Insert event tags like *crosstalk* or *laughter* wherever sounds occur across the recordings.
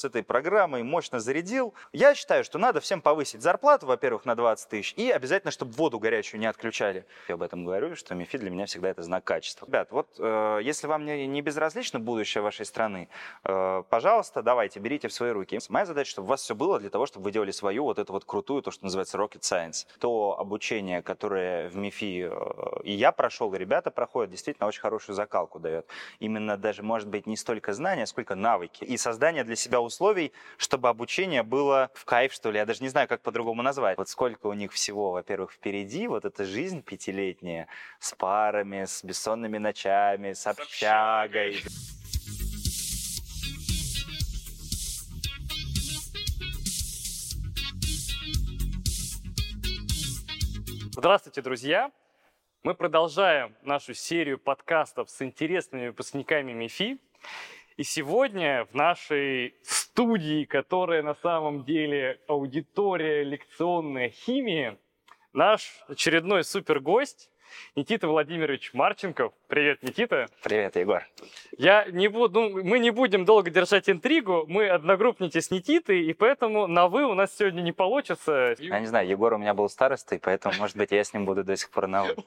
с этой программой, мощно зарядил. Я считаю, что надо всем повысить зарплату, во-первых, на 20 тысяч, и обязательно, чтобы воду горячую не отключали. Я об этом говорю, что МИФИ для меня всегда это знак качества. Ребят, вот э, если вам не, не безразлично будущее вашей страны, э, пожалуйста, давайте, берите в свои руки. Моя задача, чтобы у вас все было для того, чтобы вы делали свою вот эту вот крутую, то, что называется rocket science. То обучение, которое в МИФИ э, и я прошел, и ребята проходят, действительно очень хорошую закалку дает. Именно даже, может быть, не столько знания, сколько навыки. И создание для себя условий, чтобы обучение было в кайф, что ли. Я даже не знаю, как по-другому назвать. Вот сколько у них всего, во-первых, впереди, вот эта жизнь пятилетняя, с парами, с бессонными ночами, с общагой. Здравствуйте, друзья! Мы продолжаем нашу серию подкастов с интересными выпускниками МИФИ. И сегодня в нашей студии, которая на самом деле аудитория лекционная химии, наш очередной супергость Никита Владимирович Марченков. Привет, Никита. Привет, Егор. Я не буду, ну, мы не будем долго держать интригу, мы одногруппники с Никитой, и поэтому на «вы» у нас сегодня не получится. Я не знаю, Егор у меня был старостой, поэтому, может быть, я с ним буду до сих пор на «вы». *laughs*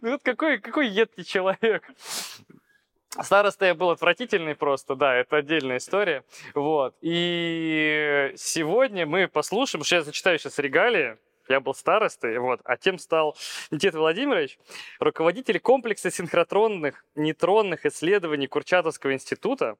Ну вот какой, какой едкий человек. Староста я был отвратительный просто, да, это отдельная история. Вот. И сегодня мы послушаем, что я зачитаю сейчас регалии, я был старостой, вот, а тем стал Никита Владимирович, руководитель комплекса синхротронных нейтронных исследований Курчатовского института,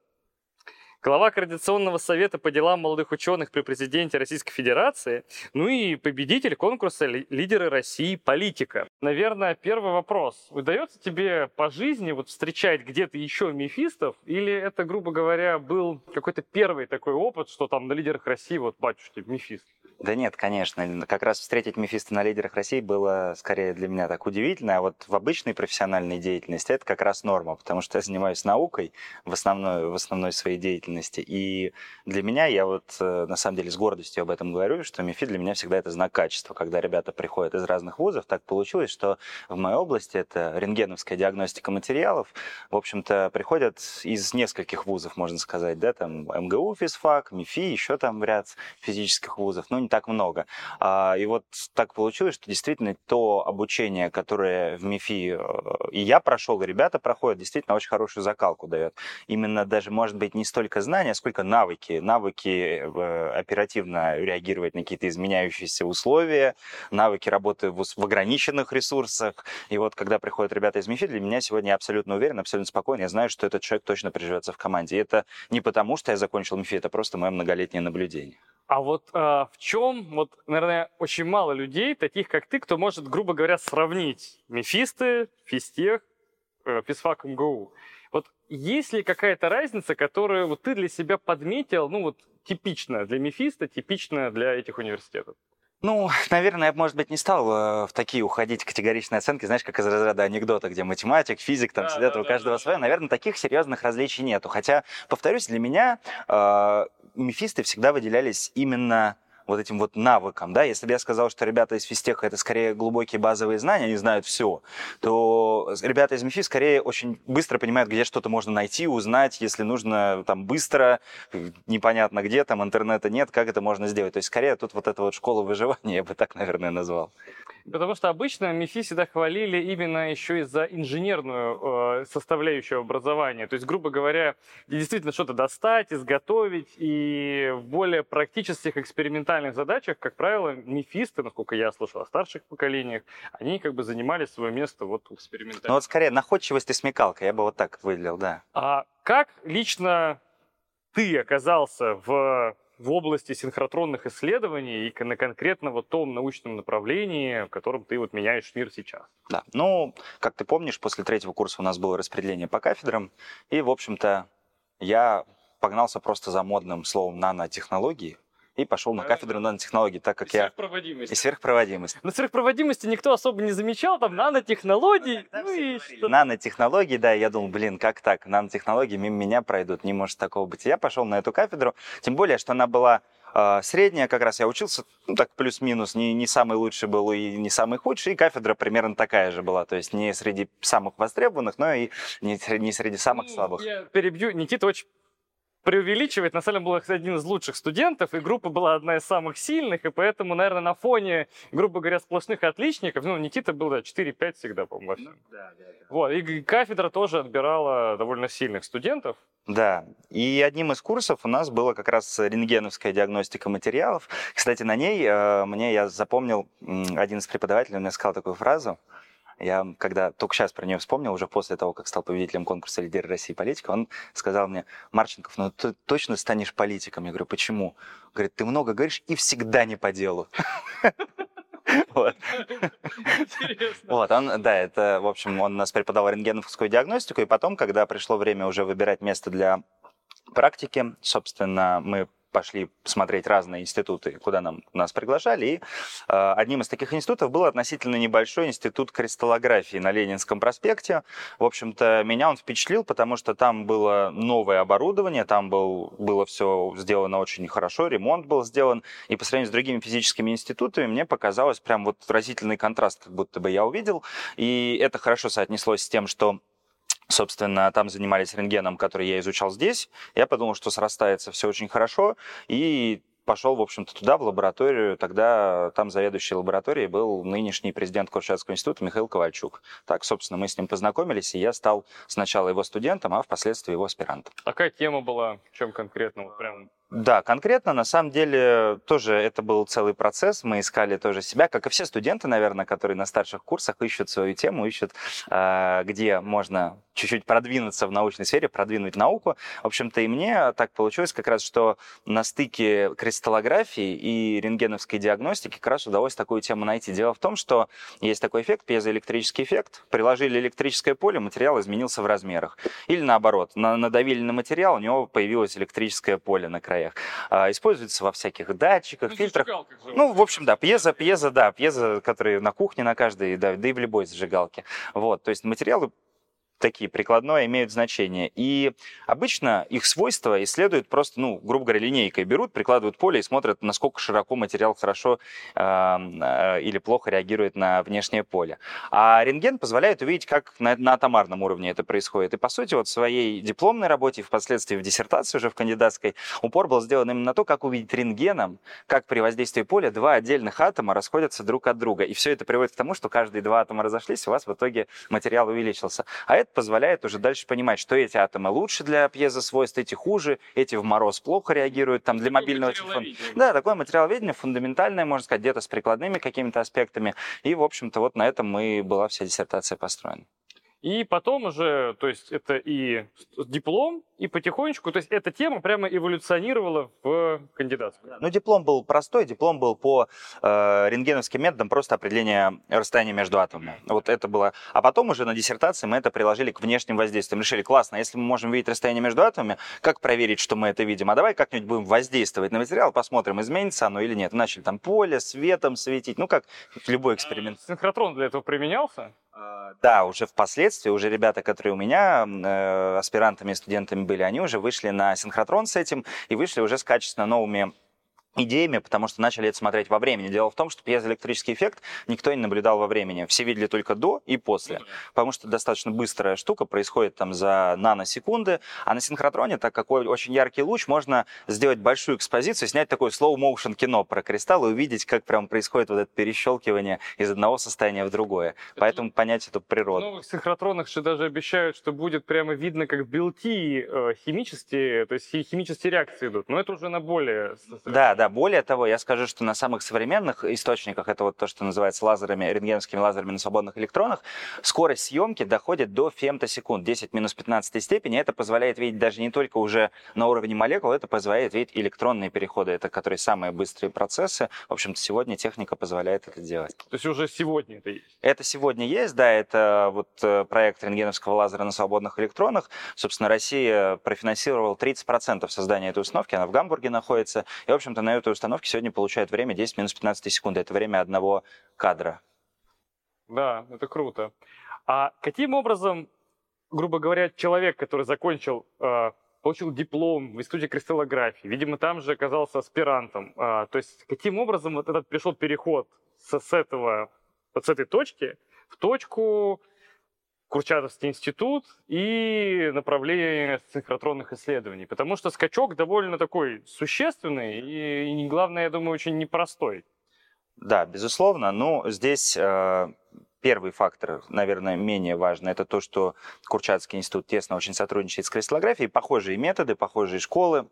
глава Координационного совета по делам молодых ученых при президенте Российской Федерации, ну и победитель конкурса «Лидеры России. Политика». Наверное, первый вопрос. Удается тебе по жизни вот встречать где-то еще мифистов, или это, грубо говоря, был какой-то первый такой опыт, что там на «Лидерах России» вот батюшки, мифист? Да нет, конечно. Как раз встретить мефиста на лидерах России было скорее для меня так удивительно. А вот в обычной профессиональной деятельности это как раз норма, потому что я занимаюсь наукой в основной, в основной своей деятельности. И для меня, я вот э, на самом деле с гордостью об этом говорю, что МИФИ для меня всегда это знак качества. Когда ребята приходят из разных вузов, так получилось, что в моей области это рентгеновская диагностика материалов. В общем-то, приходят из нескольких вузов, можно сказать, да, там МГУ, физфак, МИФИ, еще там ряд физических вузов. Ну, не так много. А, и вот так получилось, что действительно то обучение, которое в МИФИ э, и я прошел, и ребята проходят, действительно очень хорошую закалку дает. Именно даже, может быть, не столько знания, сколько навыки. Навыки оперативно реагировать на какие-то изменяющиеся условия, навыки работы в, в ограниченных ресурсах. И вот когда приходят ребята из МИФИ, для меня сегодня я абсолютно уверен, абсолютно спокоен. Я знаю, что этот человек точно приживется в команде. И это не потому, что я закончил МИФИ, это просто мое многолетнее наблюдение. А вот э, в чем, вот, наверное, очень мало людей, таких как ты, кто может, грубо говоря, сравнить Мефисты, Физтех, э, Физфак МГУ. Вот есть ли какая-то разница, которую вот ты для себя подметил, ну вот типичная для Мефиста, типичная для этих университетов? Ну, наверное, я, может быть, не стал э, в такие уходить категоричные оценки, знаешь, как из разряда анекдота, где математик, физик, там да, сидят, да, у каждого да, свое. Наверное, таких серьезных различий нету. Хотя, повторюсь, для меня э, мефисты всегда выделялись именно вот этим вот навыкам, да, если бы я сказал, что ребята из физтеха это скорее глубокие базовые знания, они знают все, то ребята из МИФИ скорее очень быстро понимают, где что-то можно найти, узнать, если нужно там быстро, непонятно где, там интернета нет, как это можно сделать. То есть скорее тут вот эта вот школа выживания, я бы так, наверное, назвал. Потому что обычно МИФИ всегда хвалили именно еще и за инженерную э, составляющую образования. То есть, грубо говоря, действительно что-то достать, изготовить. И в более практических экспериментальных задачах, как правило, МИФИсты, насколько я слышал о старших поколениях, они как бы занимали свое место вот в экспериментальном. Ну вот скорее находчивость и смекалка, я бы вот так выделил, да. А как лично ты оказался в в области синхротронных исследований и на конкретно вот том научном направлении, в котором ты вот меняешь мир сейчас. Да, ну, как ты помнишь, после третьего курса у нас было распределение по кафедрам, и, в общем-то, я погнался просто за модным словом нанотехнологии, и пошел на кафедру нанотехнологий, так как и я... Сверхпроводимость. И сверхпроводимость. Но сверхпроводимости никто особо не замечал, там нанотехнологии, ну и что Нанотехнологии, да, я думал, блин, как так, нанотехнологии мимо меня пройдут, не может такого быть. Я пошел на эту кафедру, тем более, что она была э, средняя, как раз я учился, ну так плюс-минус, не, не самый лучший был и не самый худший, и кафедра примерно такая же была, то есть не среди самых востребованных, но и не, не среди самых ну, слабых. Я перебью, Никита очень преувеличивать. На самом деле, был один из лучших студентов, и группа была одна из самых сильных, и поэтому, наверное, на фоне, грубо говоря, сплошных отличников, ну, Никита был, да, 4-5 всегда, по-моему, во всем. Ну, да, да, да. Вот, и кафедра тоже отбирала довольно сильных студентов. Да, и одним из курсов у нас была как раз рентгеновская диагностика материалов. Кстати, на ней э, мне я запомнил, один из преподавателей мне сказал такую фразу, я когда только сейчас про нее вспомнил, уже после того, как стал победителем конкурса «Лидеры России политика», он сказал мне, Марченков, ну ты точно станешь политиком? Я говорю, почему? Говорит, ты много говоришь и всегда не по делу. *laughs* Вот. вот, он, да, это, в общем, он нас преподавал рентгеновскую диагностику, и потом, когда пришло время уже выбирать место для практики, собственно, мы пошли смотреть разные институты, куда нам, нас приглашали. И э, одним из таких институтов был относительно небольшой институт кристаллографии на Ленинском проспекте. В общем-то, меня он впечатлил, потому что там было новое оборудование, там был, было все сделано очень хорошо, ремонт был сделан. И по сравнению с другими физическими институтами мне показалось прям вот разительный контраст, как будто бы я увидел. И это хорошо соотнеслось с тем, что Собственно, там занимались рентгеном, который я изучал здесь. Я подумал, что срастается все очень хорошо, и пошел, в общем-то, туда, в лабораторию. Тогда там заведующий лабораторией был нынешний президент Курчатского института Михаил Ковальчук. Так, собственно, мы с ним познакомились, и я стал сначала его студентом, а впоследствии его аспирантом. Какая тема была? Чем конкретно? Вот прям да, конкретно, на самом деле, тоже это был целый процесс. Мы искали тоже себя, как и все студенты, наверное, которые на старших курсах ищут свою тему, ищут, а, где можно чуть-чуть продвинуться в научной сфере, продвинуть науку. В общем-то, и мне так получилось как раз, что на стыке кристаллографии и рентгеновской диагностики как раз удалось такую тему найти. Дело в том, что есть такой эффект, пьезоэлектрический эффект. Приложили электрическое поле, материал изменился в размерах. Или наоборот, надавили на материал, у него появилось электрическое поле на краях. А, используется во всяких датчиках, ну, фильтрах. Ну, в общем, да, пьеза, пьеза, да, пьеза, которые на кухне на каждой, да, да и в любой зажигалке. Вот, то есть материалы такие прикладное имеют значение. И обычно их свойства исследуют просто, ну, грубо говоря, линейкой. Берут, прикладывают поле и смотрят, насколько широко материал хорошо э, э, или плохо реагирует на внешнее поле. А рентген позволяет увидеть, как на, на атомарном уровне это происходит. И, по сути, вот в своей дипломной работе, впоследствии в диссертации уже в кандидатской, упор был сделан именно на то, как увидеть рентгеном, как при воздействии поля два отдельных атома расходятся друг от друга. И все это приводит к тому, что каждые два атома разошлись, у вас в итоге материал увеличился. А это это позволяет уже дальше понимать, что эти атомы лучше для пьезосвойств, эти хуже, эти в мороз плохо реагируют, там для мобильного телефона. Да, такое материаловедение фундаментальное, можно сказать, где-то с прикладными какими-то аспектами. И, в общем-то, вот на этом мы была вся диссертация построена. И потом уже, то есть это и диплом, и потихонечку, то есть эта тема прямо эволюционировала в кандидатскую. Ну, диплом был простой, диплом был по э, рентгеновским методам просто определения расстояния между атомами. Вот это было. А потом уже на диссертации мы это приложили к внешним воздействиям. Решили, классно, если мы можем видеть расстояние между атомами, как проверить, что мы это видим? А давай как-нибудь будем воздействовать на материал, посмотрим, изменится оно или нет. Начали там поле, светом светить, ну как любой эксперимент. Синхротрон для этого применялся? А, да, уже впоследствии, уже ребята, которые у меня э, аспирантами и студентами были, они уже вышли на синхротрон с этим и вышли уже с качественно новыми идеями, потому что начали это смотреть во времени. Дело в том, что пьезоэлектрический эффект никто не наблюдал во времени. Все видели только до и после, потому что достаточно быстрая штука происходит там за наносекунды, а на синхротроне, так как очень яркий луч, можно сделать большую экспозицию, снять такое slow-motion кино про кристалл и увидеть, как прям происходит вот это перещелкивание из одного состояния в другое. Это Поэтому понять эту природу. В новых синхротронах же даже обещают, что будет прямо видно, как белки э, химические, то есть химические реакции идут. Но это уже на более... Да, да, более того, я скажу, что на самых современных источниках, это вот то, что называется лазерами, рентгеновскими лазерами на свободных электронах, скорость съемки доходит до фемтосекунд, 10 минус 15 степени. Это позволяет видеть даже не только уже на уровне молекул, это позволяет видеть электронные переходы, это которые самые быстрые процессы. В общем-то, сегодня техника позволяет это делать. То есть уже сегодня это есть? Это сегодня есть, да, это вот э, проект рентгеновского лазера на свободных электронах. Собственно, Россия профинансировала 30% создания этой установки, она в Гамбурге находится. И, в общем-то, на этой установке сегодня получает время 10 минус 15 секунд. Это время одного кадра. Да, это круто. А каким образом, грубо говоря, человек, который закончил, э, получил диплом в Институте кристаллографии, видимо, там же оказался аспирантом, э, то есть каким образом вот этот пришел переход с, с этого, вот с этой точки в точку Курчатовский институт и направление синхротронных исследований, потому что скачок довольно такой существенный и, и главное, я думаю, очень непростой. Да, безусловно. Ну, здесь э, первый фактор, наверное, менее важный, это то, что Курчатский институт тесно очень сотрудничает с кристаллографией. Похожие методы, похожие школы,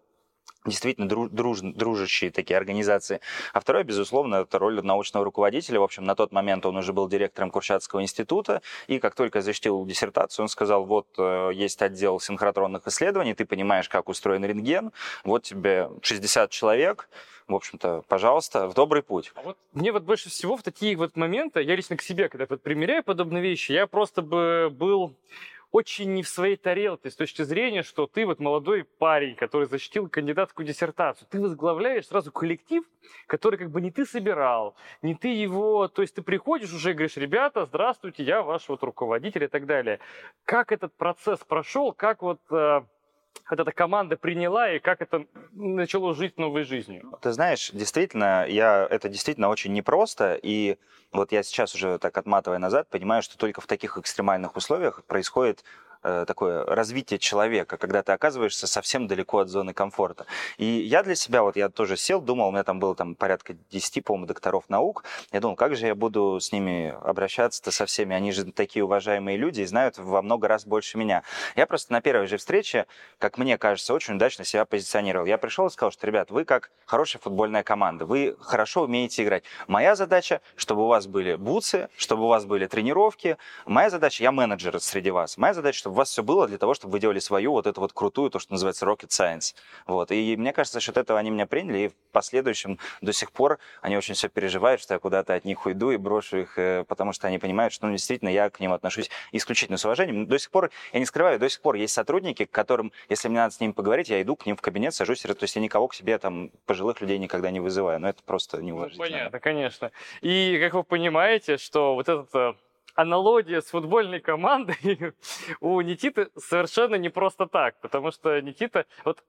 действительно друж, дружащие такие организации. А второе, безусловно, это роль научного руководителя. В общем, на тот момент он уже был директором Курчатского института, и как только защитил диссертацию, он сказал, вот э, есть отдел синхротронных исследований, ты понимаешь, как устроен рентген, вот тебе 60 человек, в общем-то, пожалуйста, в добрый путь. А вот мне вот больше всего в такие вот моменты, я лично к себе, когда вот примеряю подобные вещи, я просто бы был очень не в своей тарелке. С точки зрения, что ты вот молодой парень, который защитил кандидатскую диссертацию, ты возглавляешь сразу коллектив, который как бы не ты собирал, не ты его, то есть ты приходишь уже и говоришь, ребята, здравствуйте, я ваш вот руководитель и так далее. Как этот процесс прошел, как вот э, вот эта команда приняла и как это начало жить новой жизнью? Ты знаешь, действительно, я, это действительно очень непросто, и вот я сейчас уже так отматывая назад, понимаю, что только в таких экстремальных условиях происходит такое развитие человека, когда ты оказываешься совсем далеко от зоны комфорта. И я для себя, вот я тоже сел, думал, у меня там было там порядка 10, по-моему, докторов наук, я думал, как же я буду с ними обращаться-то со всеми, они же такие уважаемые люди и знают во много раз больше меня. Я просто на первой же встрече, как мне кажется, очень удачно себя позиционировал. Я пришел и сказал, что, ребят, вы как хорошая футбольная команда, вы хорошо умеете играть. Моя задача, чтобы у вас были бутсы, чтобы у вас были тренировки. Моя задача, я менеджер среди вас. Моя задача, чтобы у вас все было для того, чтобы вы делали свою вот эту вот крутую, то, что называется rocket science. Вот. И мне кажется, за счет этого они меня приняли, и в последующем до сих пор они очень все переживают, что я куда-то от них уйду и брошу их, э, потому что они понимают, что ну, действительно я к ним отношусь исключительно с уважением. До сих пор, я не скрываю, до сих пор есть сотрудники, к которым, если мне надо с ними поговорить, я иду к ним в кабинет, сажусь, то есть я никого к себе там пожилых людей никогда не вызываю. Но это просто неуважительно. Ну, понятно, конечно. И как вы понимаете, что вот этот э, аналогия с футбольной командой *laughs* у Никиты совершенно не просто так, потому что Никита, вот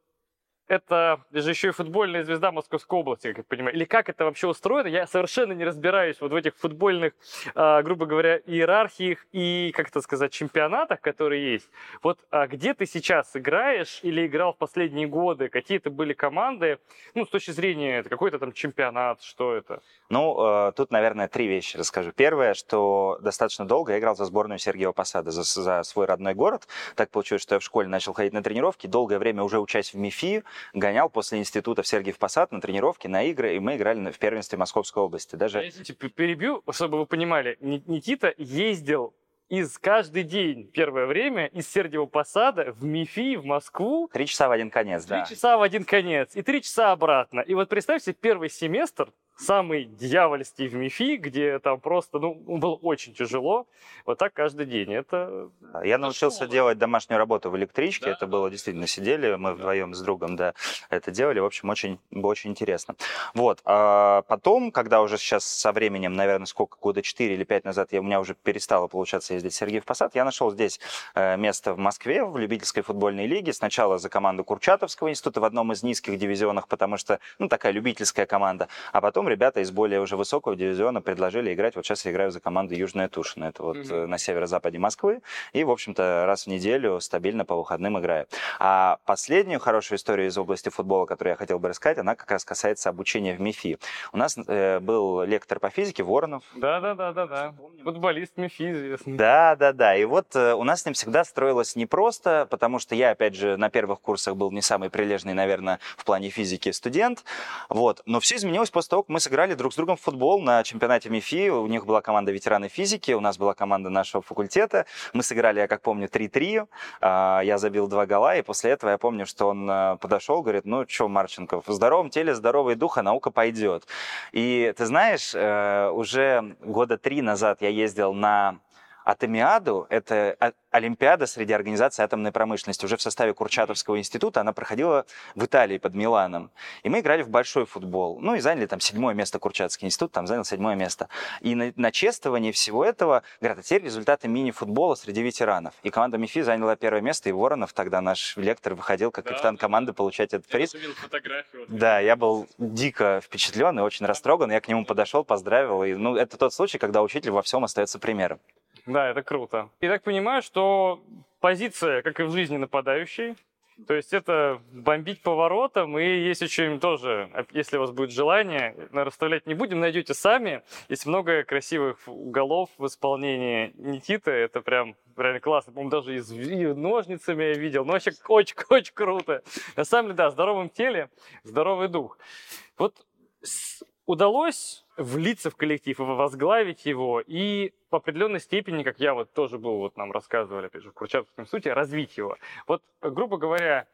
это же еще и футбольная звезда Московской области, как я понимаю. Или как это вообще устроено, я совершенно не разбираюсь вот в этих футбольных, а, грубо говоря, иерархиях и, как это сказать, чемпионатах, которые есть. Вот а где ты сейчас играешь или играл в последние годы? Какие-то были команды? Ну, с точки зрения, это какой-то там чемпионат, что это? Ну, э, тут, наверное, три вещи расскажу. Первое, что достаточно долго я играл за сборную Сергеева Посада, за, за свой родной город. Так получилось, что я в школе начал ходить на тренировки, долгое время уже учась в МИФИ, гонял после института в Сергиев Посад на тренировки, на игры, и мы играли в первенстве Московской области. Даже... Я, извините, перебью, чтобы вы понимали. Никита ездил из каждый день первое время из Сергиева Посада в МИФИ, в Москву. Три часа в один конец, да. Три часа в один конец и три часа обратно. И вот представьте, первый семестр самый дьявольский в МИФИ, где там просто, ну, было очень тяжело. Вот так каждый день. Это... Я научился школа. делать домашнюю работу в электричке. Да? Это было действительно, сидели мы вдвоем с другом, да, это делали. В общем, очень, очень интересно. Вот. А потом, когда уже сейчас со временем, наверное, сколько, года 4 или 5 назад, я, у меня уже перестало получаться ездить в Сергеев Посад, я нашел здесь э, место в Москве, в любительской футбольной лиге. Сначала за команду Курчатовского института в одном из низких дивизионах, потому что, ну, такая любительская команда. А потом потом ребята из более уже высокого дивизиона предложили играть. Вот сейчас я играю за команду Южная Тушина. Это вот mm-hmm. на северо-западе Москвы. И, в общем-то, раз в неделю стабильно по выходным играю. А последнюю хорошую историю из области футбола, которую я хотел бы рассказать, она как раз касается обучения в МИФИ. У нас э, был лектор по физике Воронов. Да-да-да-да-да. Футболист МИФИ известный. Да-да-да. И вот э, у нас с ним всегда строилось непросто, потому что я, опять же, на первых курсах был не самый прилежный, наверное, в плане физики студент. Вот. Но все изменилось после того, как мы сыграли друг с другом в футбол на чемпионате МИФИ. У них была команда ветераны физики, у нас была команда нашего факультета. Мы сыграли, я как помню, 3-3. А, я забил два гола, и после этого я помню, что он а, подошел, говорит, ну что, Марченков, в здоровом теле здоровый дух, а наука пойдет. И ты знаешь, э, уже года три назад я ездил на Атомиаду, это Олимпиада среди организаций атомной промышленности уже в составе Курчатовского института, она проходила в Италии под Миланом. И мы играли в большой футбол. Ну и заняли там седьмое место Курчатовский институт, там занял седьмое место. И на, на чествовании всего этого говорят, а теперь результаты мини-футбола среди ветеранов. И команда МИФИ заняла первое место, и Воронов тогда наш лектор выходил как да, капитан команды получать этот приз. Я фотографию. Да, я был дико впечатлен и очень растроган. Я к нему подошел, поздравил. И, ну, это тот случай, когда учитель во всем остается примером. Да, это круто. И так понимаю, что позиция, как и в жизни нападающей, то есть это бомбить поворотом, и есть очень тоже, если у вас будет желание, расставлять не будем, найдете сами. Есть много красивых уголов в исполнении Никиты, это прям реально классно. По-моему, даже и с ножницами я видел. Ну, вообще очень-очень круто. На самом деле, да, в здоровом теле здоровый дух. Вот удалось влиться в коллектив возглавить его, и в определенной степени, как я вот тоже был, вот нам рассказывали, опять же, в Курчатовском институте, развить его. Вот, грубо говоря,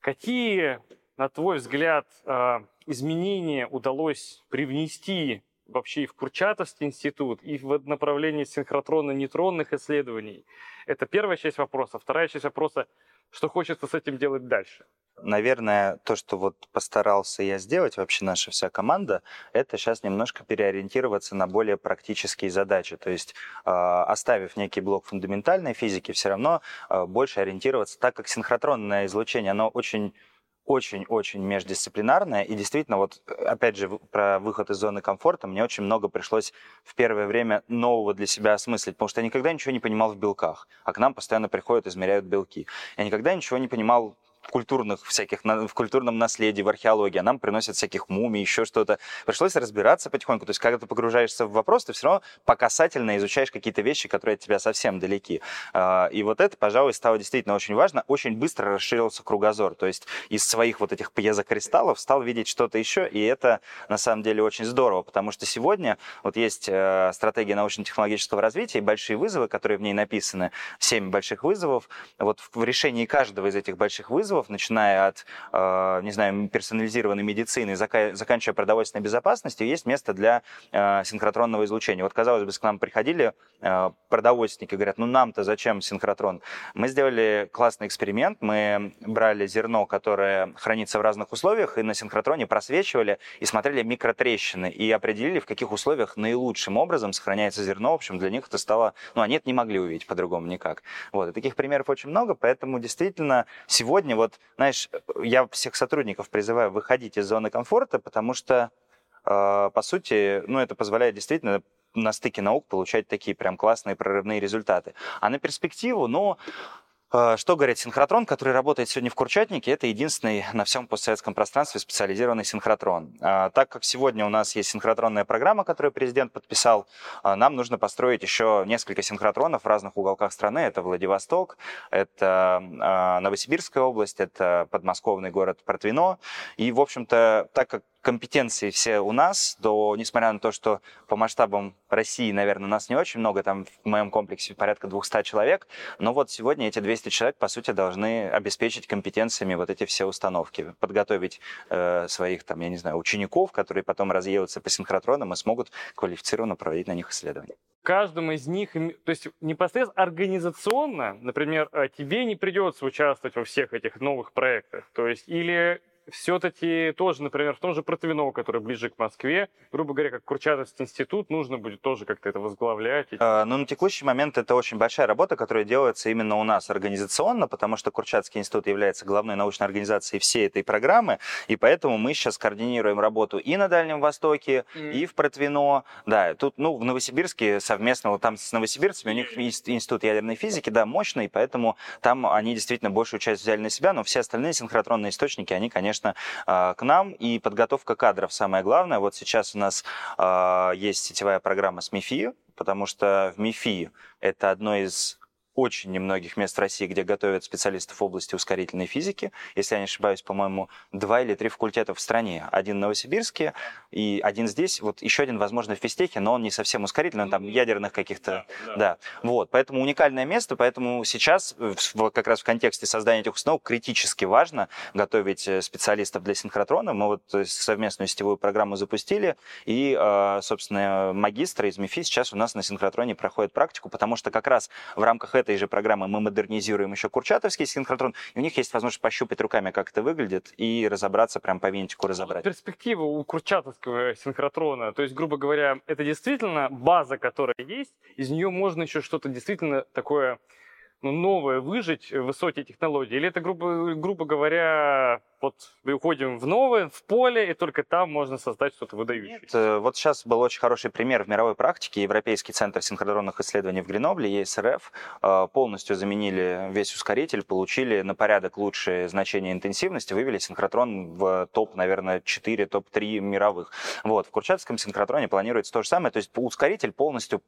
какие, на твой взгляд, а, изменения удалось привнести вообще и в Курчатовский институт, и в направлении синхротронно-нейтронных исследований? Это первая часть вопроса. Вторая часть вопроса, что хочется с этим делать дальше? наверное, то, что вот постарался я сделать, вообще наша вся команда, это сейчас немножко переориентироваться на более практические задачи. То есть, э, оставив некий блок фундаментальной физики, все равно э, больше ориентироваться, так как синхротронное излучение, оно очень очень-очень междисциплинарное. И действительно, вот опять же, про выход из зоны комфорта мне очень много пришлось в первое время нового для себя осмыслить, потому что я никогда ничего не понимал в белках, а к нам постоянно приходят, измеряют белки. Я никогда ничего не понимал культурных всяких, в культурном наследии, в археологии, а нам приносят всяких мумий, еще что-то. Пришлось разбираться потихоньку. То есть, когда ты погружаешься в вопрос, ты все равно по касательно изучаешь какие-то вещи, которые от тебя совсем далеки. А, и вот это, пожалуй, стало действительно очень важно. Очень быстро расширился кругозор. То есть, из своих вот этих пьезокристаллов стал видеть что-то еще, и это на самом деле очень здорово, потому что сегодня вот есть э, стратегия научно-технологического развития и большие вызовы, которые в ней написаны, семь больших вызовов. Вот в решении каждого из этих больших вызовов вызовов, начиная от, э, не знаю, персонализированной медицины, заканчивая продовольственной безопасностью, есть место для э, синхротронного излучения. Вот, казалось бы, к нам приходили э, продовольственники, говорят, ну нам-то зачем синхротрон? Мы сделали классный эксперимент, мы брали зерно, которое хранится в разных условиях, и на синхротроне просвечивали и смотрели микротрещины, и определили, в каких условиях наилучшим образом сохраняется зерно. В общем, для них это стало... Ну, они это не могли увидеть по-другому никак. Вот. И таких примеров очень много, поэтому действительно сегодня вот вот, знаешь, я всех сотрудников призываю выходить из зоны комфорта, потому что, э, по сути, ну, это позволяет действительно на стыке наук получать такие прям классные прорывные результаты. А на перспективу, ну, что говорит синхротрон, который работает сегодня в Курчатнике, это единственный на всем постсоветском пространстве специализированный синхротрон. А, так как сегодня у нас есть синхротронная программа, которую президент подписал, а, нам нужно построить еще несколько синхротронов в разных уголках страны. Это Владивосток, это а, Новосибирская область, это подмосковный город Протвино. И, в общем-то, так как компетенции все у нас, то, несмотря на то, что по масштабам России, наверное, нас не очень много, там в моем комплексе порядка 200 человек, но вот сегодня эти 200 человек, по сути, должны обеспечить компетенциями вот эти все установки, подготовить э, своих, там, я не знаю, учеников, которые потом разъедутся по синхротронам и смогут квалифицированно проводить на них исследования. Каждому из них, то есть непосредственно организационно, например, э, тебе не придется участвовать во всех этих новых проектах, то есть или все-таки тоже, например, в том же Протвино, который ближе к Москве, грубо говоря, как Курчатовский институт, нужно будет тоже как-то это возглавлять? А, ну, на текущий момент это очень большая работа, которая делается именно у нас организационно, потому что Курчатский институт является главной научной организацией всей этой программы, и поэтому мы сейчас координируем работу и на Дальнем Востоке, mm. и в Протвино. Да, тут, ну, в Новосибирске совместно, вот там с новосибирцами, у них институт ядерной физики, да, мощный, поэтому там они действительно большую часть взяли на себя, но все остальные синхротронные источники, они, конечно, конечно, а, к нам. И подготовка кадров самое главное. Вот сейчас у нас а, есть сетевая программа с МИФИ, потому что в МИФИ это одно из очень немногих мест в России, где готовят специалистов в области ускорительной физики. Если я не ошибаюсь, по-моему, два или три факультета в стране. Один в Новосибирске и один здесь. Вот еще один, возможно, в Физтехе, но он не совсем ускорительный, он там ядерных каких-то... Да, да. да. Вот, поэтому уникальное место, поэтому сейчас как раз в контексте создания этих установок критически важно готовить э, специалистов для синхротрона. Мы вот совместную сетевую программу запустили, и, э, собственно, магистры из МИФИ сейчас у нас на синхротроне проходят практику, потому что как раз в рамках этой же программы мы модернизируем еще Курчатовский синхротрон, и у них есть возможность пощупать руками, как это выглядит, и разобраться, прям по винтику разобрать. Перспектива у Курчатовского синхротрона, то есть, грубо говоря, это действительно база, которая есть, из нее можно еще что-то действительно такое ну, новое выжить в высокие технологии? Или это, грубо, грубо говоря, вот мы уходим в новое, в поле, и только там можно создать что-то выдающееся? Нет, э, вот сейчас был очень хороший пример в мировой практике. Европейский центр синхронных исследований в Гренобле, ЕСРФ, э, полностью заменили весь ускоритель, получили на порядок лучшие значения интенсивности, вывели синхротрон в топ, наверное, 4, топ-3 мировых. Вот. В Курчатском синхротроне планируется то же самое, то есть ускоритель полностью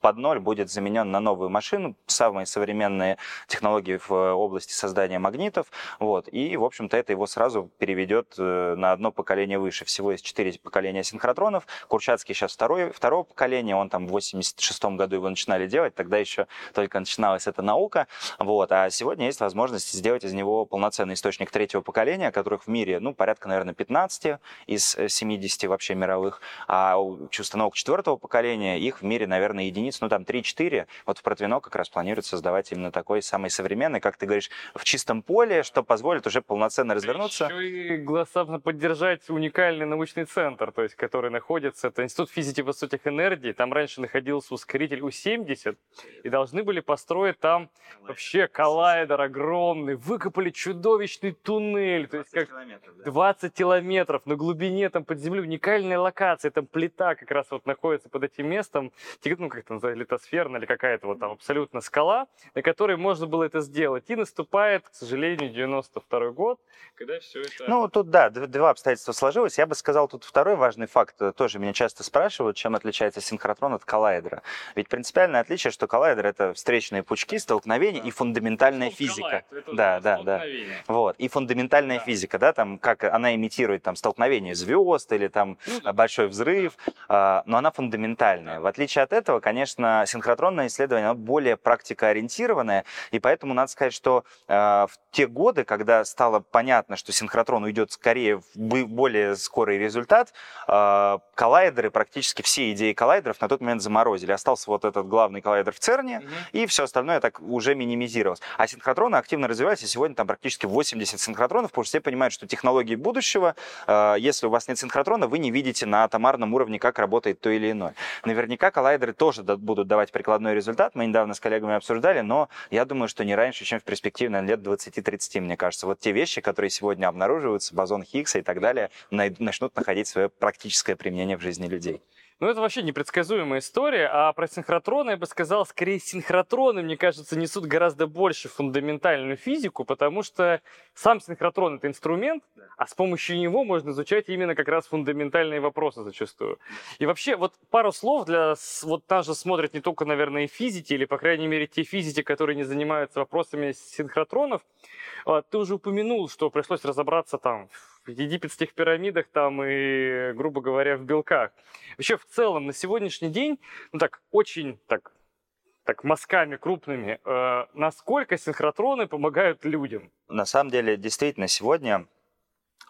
под ноль будет заменен на новую машину, самые современные технологии в области создания магнитов, вот, и, в общем-то, это его сразу переведет э, на одно поколение выше. Всего есть четыре поколения синхротронов, Курчатский сейчас второй, второго поколения, он там в 86 году его начинали делать, тогда еще только начиналась эта наука, вот, а сегодня есть возможность сделать из него полноценный источник третьего поколения, которых в мире, ну, порядка, наверное, 15 из 70 вообще мировых, а установок четвертого поколения, их в мире, наверное, единиц, ну там 3-4. Вот в Протвино как раз планируют создавать именно такой самый современный, как ты говоришь, в чистом поле, что позволит уже полноценно развернуться. Еще и гласабно поддержать уникальный научный центр, то есть который находится, это Институт физики высоких энергий, там раньше находился ускоритель У-70, и должны были построить там вообще коллайдер огромный, выкопали чудовищный туннель, то есть как километров, да? 20 километров на глубине там под землей, уникальная локация, там плита как раз вот находится под этим местом, ну, как это называется, литосферная или какая-то вот там абсолютно скала, на которой можно было это сделать. И наступает, к сожалению, 92 год, когда все это... Ну, тут, да, два обстоятельства сложилось. Я бы сказал, тут второй важный факт, э, тоже меня часто спрашивают, чем отличается синхротрон от коллайдера. Ведь принципиальное отличие, что коллайдер — это встречные пучки, столкновения да. и фундаментальная ну, физика. да, да, да. Вот. И фундаментальная да. физика, да, там, как она имитирует там столкновение звезд или там ну, да. большой взрыв, а, но она фундаментальная. В отличие от этого, конечно, синхротронное исследование оно более практикоориентированное, и поэтому надо сказать, что э, в те годы, когда стало понятно, что синхротрон уйдет скорее в более скорый результат, э, коллайдеры, практически все идеи коллайдеров на тот момент заморозили. Остался вот этот главный коллайдер в ЦЕРНе, mm-hmm. и все остальное так уже минимизировалось. А синхротроны активно развиваются, и сегодня там практически 80 синхротронов, потому что все понимают, что технологии будущего, э, если у вас нет синхротрона, вы не видите на атомарном уровне, как работает то или иное. Наверняка коллайдеры тоже тоже будут давать прикладной результат. Мы недавно с коллегами обсуждали, но я думаю, что не раньше, чем в перспективе, на лет 20-30, мне кажется. Вот те вещи, которые сегодня обнаруживаются, бозон Хиггса и так далее, начнут находить свое практическое применение в жизни людей. Ну, это вообще непредсказуемая история, а про синхротроны, я бы сказал, скорее синхротроны, мне кажется, несут гораздо больше фундаментальную физику, потому что сам синхротрон — это инструмент, а с помощью него можно изучать именно как раз фундаментальные вопросы зачастую. И вообще, вот пару слов для... Вот нас же смотрят не только, наверное, физики, или, по крайней мере, те физики, которые не занимаются вопросами синхротронов. А, ты уже упомянул, что пришлось разобраться там египетских пирамидах там и, грубо говоря, в белках. Вообще, в целом, на сегодняшний день, ну так, очень так, так мазками крупными, э, насколько синхротроны помогают людям? На самом деле, действительно, сегодня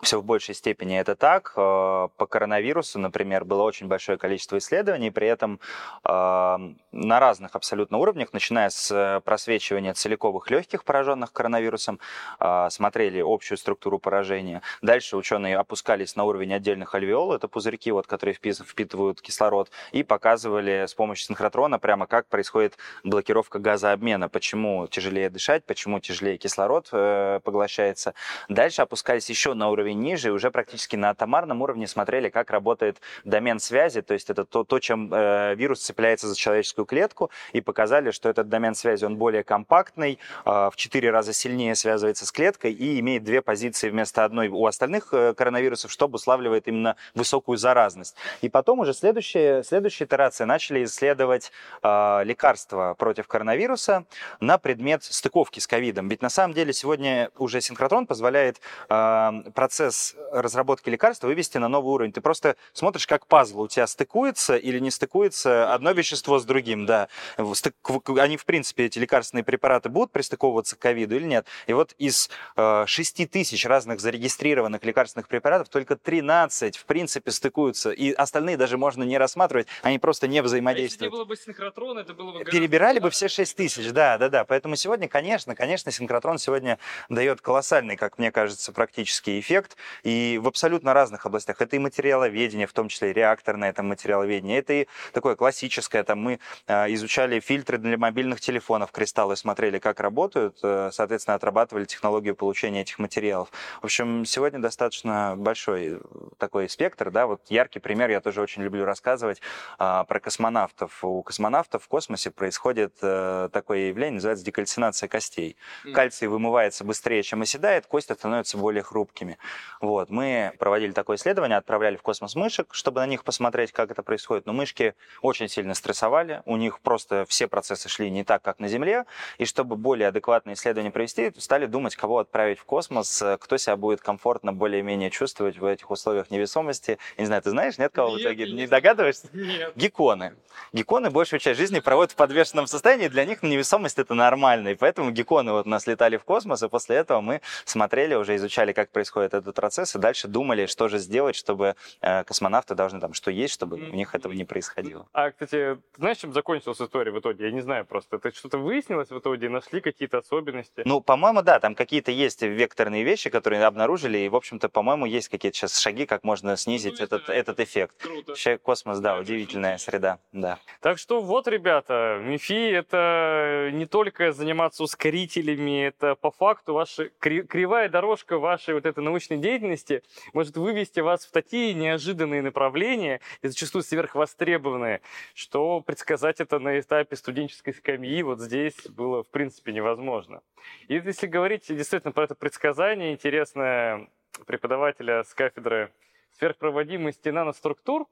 все в большей степени это так. Э, по коронавирусу, например, было очень большое количество исследований, при этом э, на разных абсолютно уровнях, начиная с просвечивания целиковых легких, пораженных коронавирусом, э, смотрели общую структуру поражения. Дальше ученые опускались на уровень отдельных альвеол, это пузырьки, вот, которые впитывают кислород, и показывали с помощью синхротрона прямо как происходит блокировка газообмена, почему тяжелее дышать, почему тяжелее кислород поглощается. Дальше опускались еще на уровень уровень ниже, и уже практически на атомарном уровне смотрели, как работает домен связи, то есть это то, то чем э, вирус цепляется за человеческую клетку, и показали, что этот домен связи, он более компактный, э, в 4 раза сильнее связывается с клеткой и имеет две позиции вместо одной у остальных э, коронавирусов, что обуславливает именно высокую заразность. И потом уже следующая, следующая итерация начали исследовать э, лекарства против коронавируса на предмет стыковки с ковидом. Ведь на самом деле сегодня уже синхротрон позволяет э, процесс процесс разработки лекарства вывести на новый уровень. Ты просто смотришь, как пазл у тебя стыкуется или не стыкуется одно вещество с другим, да. Они, в принципе, эти лекарственные препараты будут пристыковываться к ковиду или нет. И вот из э, 6 тысяч разных зарегистрированных лекарственных препаратов только 13, в принципе, стыкуются. И остальные даже можно не рассматривать, они просто не взаимодействуют. А если не было бы синхротрона, это было бы... Перебирали бы все 6 тысяч, да, да, да. Поэтому сегодня, конечно, конечно, синхротрон сегодня дает колоссальный, как мне кажется, практический эффект эффект, и в абсолютно разных областях. Это и материаловедение, в том числе и реакторное это материаловедение, это и такое классическое, там мы э, изучали фильтры для мобильных телефонов, кристаллы, смотрели, как работают, э, соответственно, отрабатывали технологию получения этих материалов. В общем, сегодня достаточно большой такой спектр, да, вот яркий пример, я тоже очень люблю рассказывать про космонавтов. У космонавтов в космосе происходит такое явление, называется декальцинация костей. Кальций вымывается быстрее, чем оседает, кости становятся более хрупкими. Вот. Мы проводили такое исследование, отправляли в космос мышек, чтобы на них посмотреть, как это происходит. Но мышки очень сильно стрессовали, у них просто все процессы шли не так, как на Земле. И чтобы более адекватное исследование провести, стали думать, кого отправить в космос, кто себя будет комфортно более-менее чувствовать в этих условиях невесомости. Я не знаю, ты знаешь, нет кого нет, в итоге? Не догадываешься? Нет. Гекконы. Гекконы большую часть жизни проводят в подвешенном состоянии, для них невесомость это нормально, и поэтому гекконы вот у нас летали в космос, и после этого мы смотрели, уже изучали, как происходит этот процесс, и дальше думали, что же сделать, чтобы э, космонавты должны там что есть, чтобы у них этого не происходило. А, кстати, знаешь, чем закончилась история в итоге? Я не знаю просто. Это что-то выяснилось в итоге? Нашли какие-то особенности? Ну, по-моему, да, там какие-то есть векторные вещи, которые обнаружили, и, в общем-то, по-моему, есть какие-то сейчас шаги, как можно снизить ну, этот, этот эффект. Круто. Вообще космос, да, удивительная среда, да. Так что вот, ребята, МИФИ — это не только заниматься ускорителями, это по факту ваша кривая дорожка вашей вот этой научной деятельности может вывести вас в такие неожиданные направления и зачастую сверхвостребованные, что предсказать это на этапе студенческой скамьи вот здесь было в принципе невозможно. И если говорить действительно про это предсказание, интересное преподавателя с кафедры сверхпроводимости наноструктур,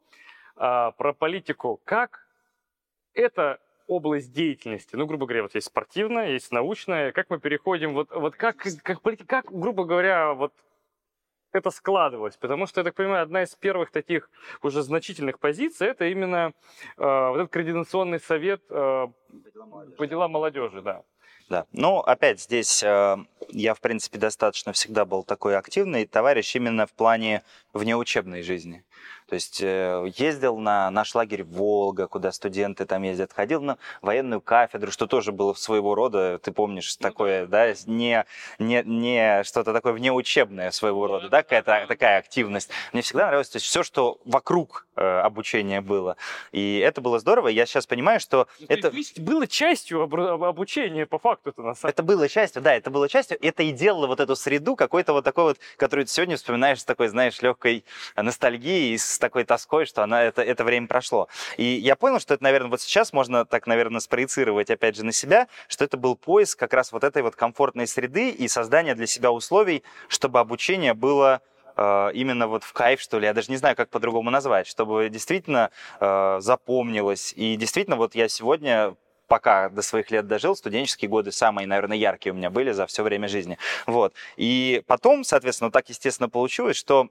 а, про политику, как эта область деятельности, ну, грубо говоря, вот есть спортивная, есть научная, как мы переходим, вот, вот как, как, как, грубо говоря, вот это складывалось, потому что, я так понимаю, одна из первых таких уже значительных позиций это именно э, вот этот координационный совет э, по делам молодежи, да. Да, ну опять здесь э, я в принципе достаточно всегда был такой активный товарищ именно в плане внеучебной жизни. То есть э, ездил на наш лагерь Волга, куда студенты там ездят, ходил на военную кафедру, что тоже было своего рода, ты помнишь, ну, такое, да, не, не, не что-то такое внеучебное своего рода, да, какая-то такая активность. Мне всегда нравилось, то есть все, что вокруг э, обучения было. И это было здорово. Я сейчас понимаю, что ну, это... было частью обучения по факту это на самом Это было частью, да, это было частью. Это и делало вот эту среду какой-то вот такой вот, которую ты сегодня вспоминаешь с такой, знаешь, легкой ностальгией, с такой тоской, что она, это, это время прошло. И я понял, что это, наверное, вот сейчас можно так, наверное, спроецировать опять же на себя, что это был поиск как раз вот этой вот комфортной среды и создание для себя условий, чтобы обучение было э, именно вот в кайф, что ли, я даже не знаю, как по-другому назвать, чтобы действительно э, запомнилось. И действительно, вот я сегодня пока до своих лет дожил, студенческие годы самые, наверное, яркие у меня были за все время жизни. Вот. И потом, соответственно, так естественно получилось, что